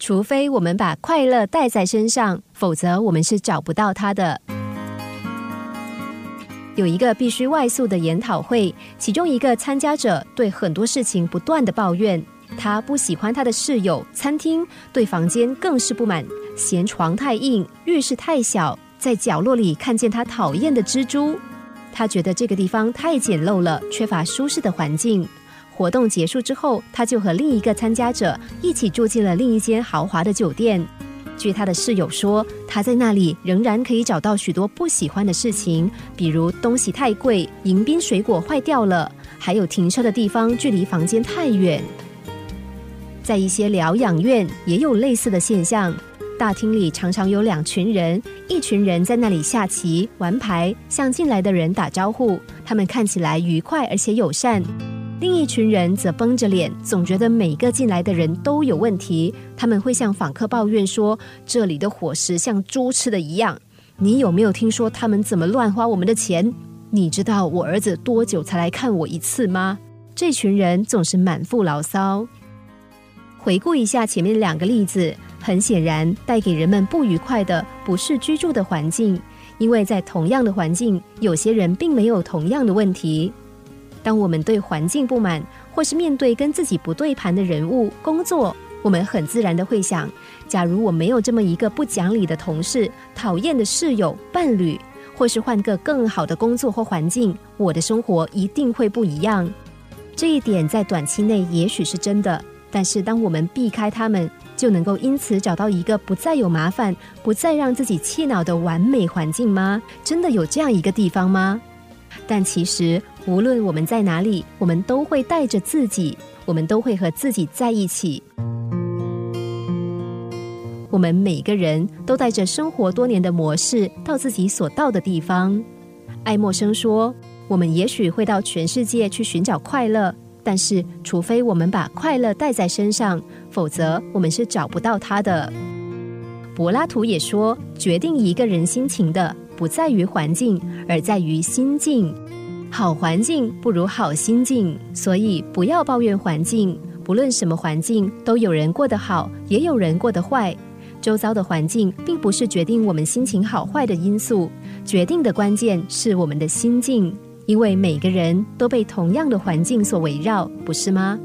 除非我们把快乐带在身上，否则我们是找不到它的。有一个必须外宿的研讨会，其中一个参加者对很多事情不断的抱怨，他不喜欢他的室友，餐厅对房间更是不满，嫌床太硬，浴室太小，在角落里看见他讨厌的蜘蛛，他觉得这个地方太简陋了，缺乏舒适的环境。活动结束之后，他就和另一个参加者一起住进了另一间豪华的酒店。据他的室友说，他在那里仍然可以找到许多不喜欢的事情，比如东西太贵、迎宾水果坏掉了，还有停车的地方距离房间太远。在一些疗养院也有类似的现象，大厅里常常有两群人，一群人在那里下棋、玩牌，向进来的人打招呼，他们看起来愉快而且友善。另一群人则绷着脸，总觉得每个进来的人都有问题。他们会向访客抱怨说：“这里的伙食像猪吃的一样。”你有没有听说他们怎么乱花我们的钱？你知道我儿子多久才来看我一次吗？这群人总是满腹牢骚。回顾一下前面两个例子，很显然，带给人们不愉快的不是居住的环境，因为在同样的环境，有些人并没有同样的问题。当我们对环境不满，或是面对跟自己不对盘的人物、工作，我们很自然的会想：假如我没有这么一个不讲理的同事、讨厌的室友、伴侣，或是换个更好的工作或环境，我的生活一定会不一样。这一点在短期内也许是真的，但是当我们避开他们，就能够因此找到一个不再有麻烦、不再让自己气恼的完美环境吗？真的有这样一个地方吗？但其实，无论我们在哪里，我们都会带着自己，我们都会和自己在一起。我们每个人都带着生活多年的模式到自己所到的地方。爱默生说：“我们也许会到全世界去寻找快乐，但是除非我们把快乐带在身上，否则我们是找不到它的。”柏拉图也说：“决定一个人心情的。”不在于环境，而在于心境。好环境不如好心境，所以不要抱怨环境。不论什么环境，都有人过得好，也有人过得坏。周遭的环境并不是决定我们心情好坏的因素，决定的关键是我们的心境。因为每个人都被同样的环境所围绕，不是吗？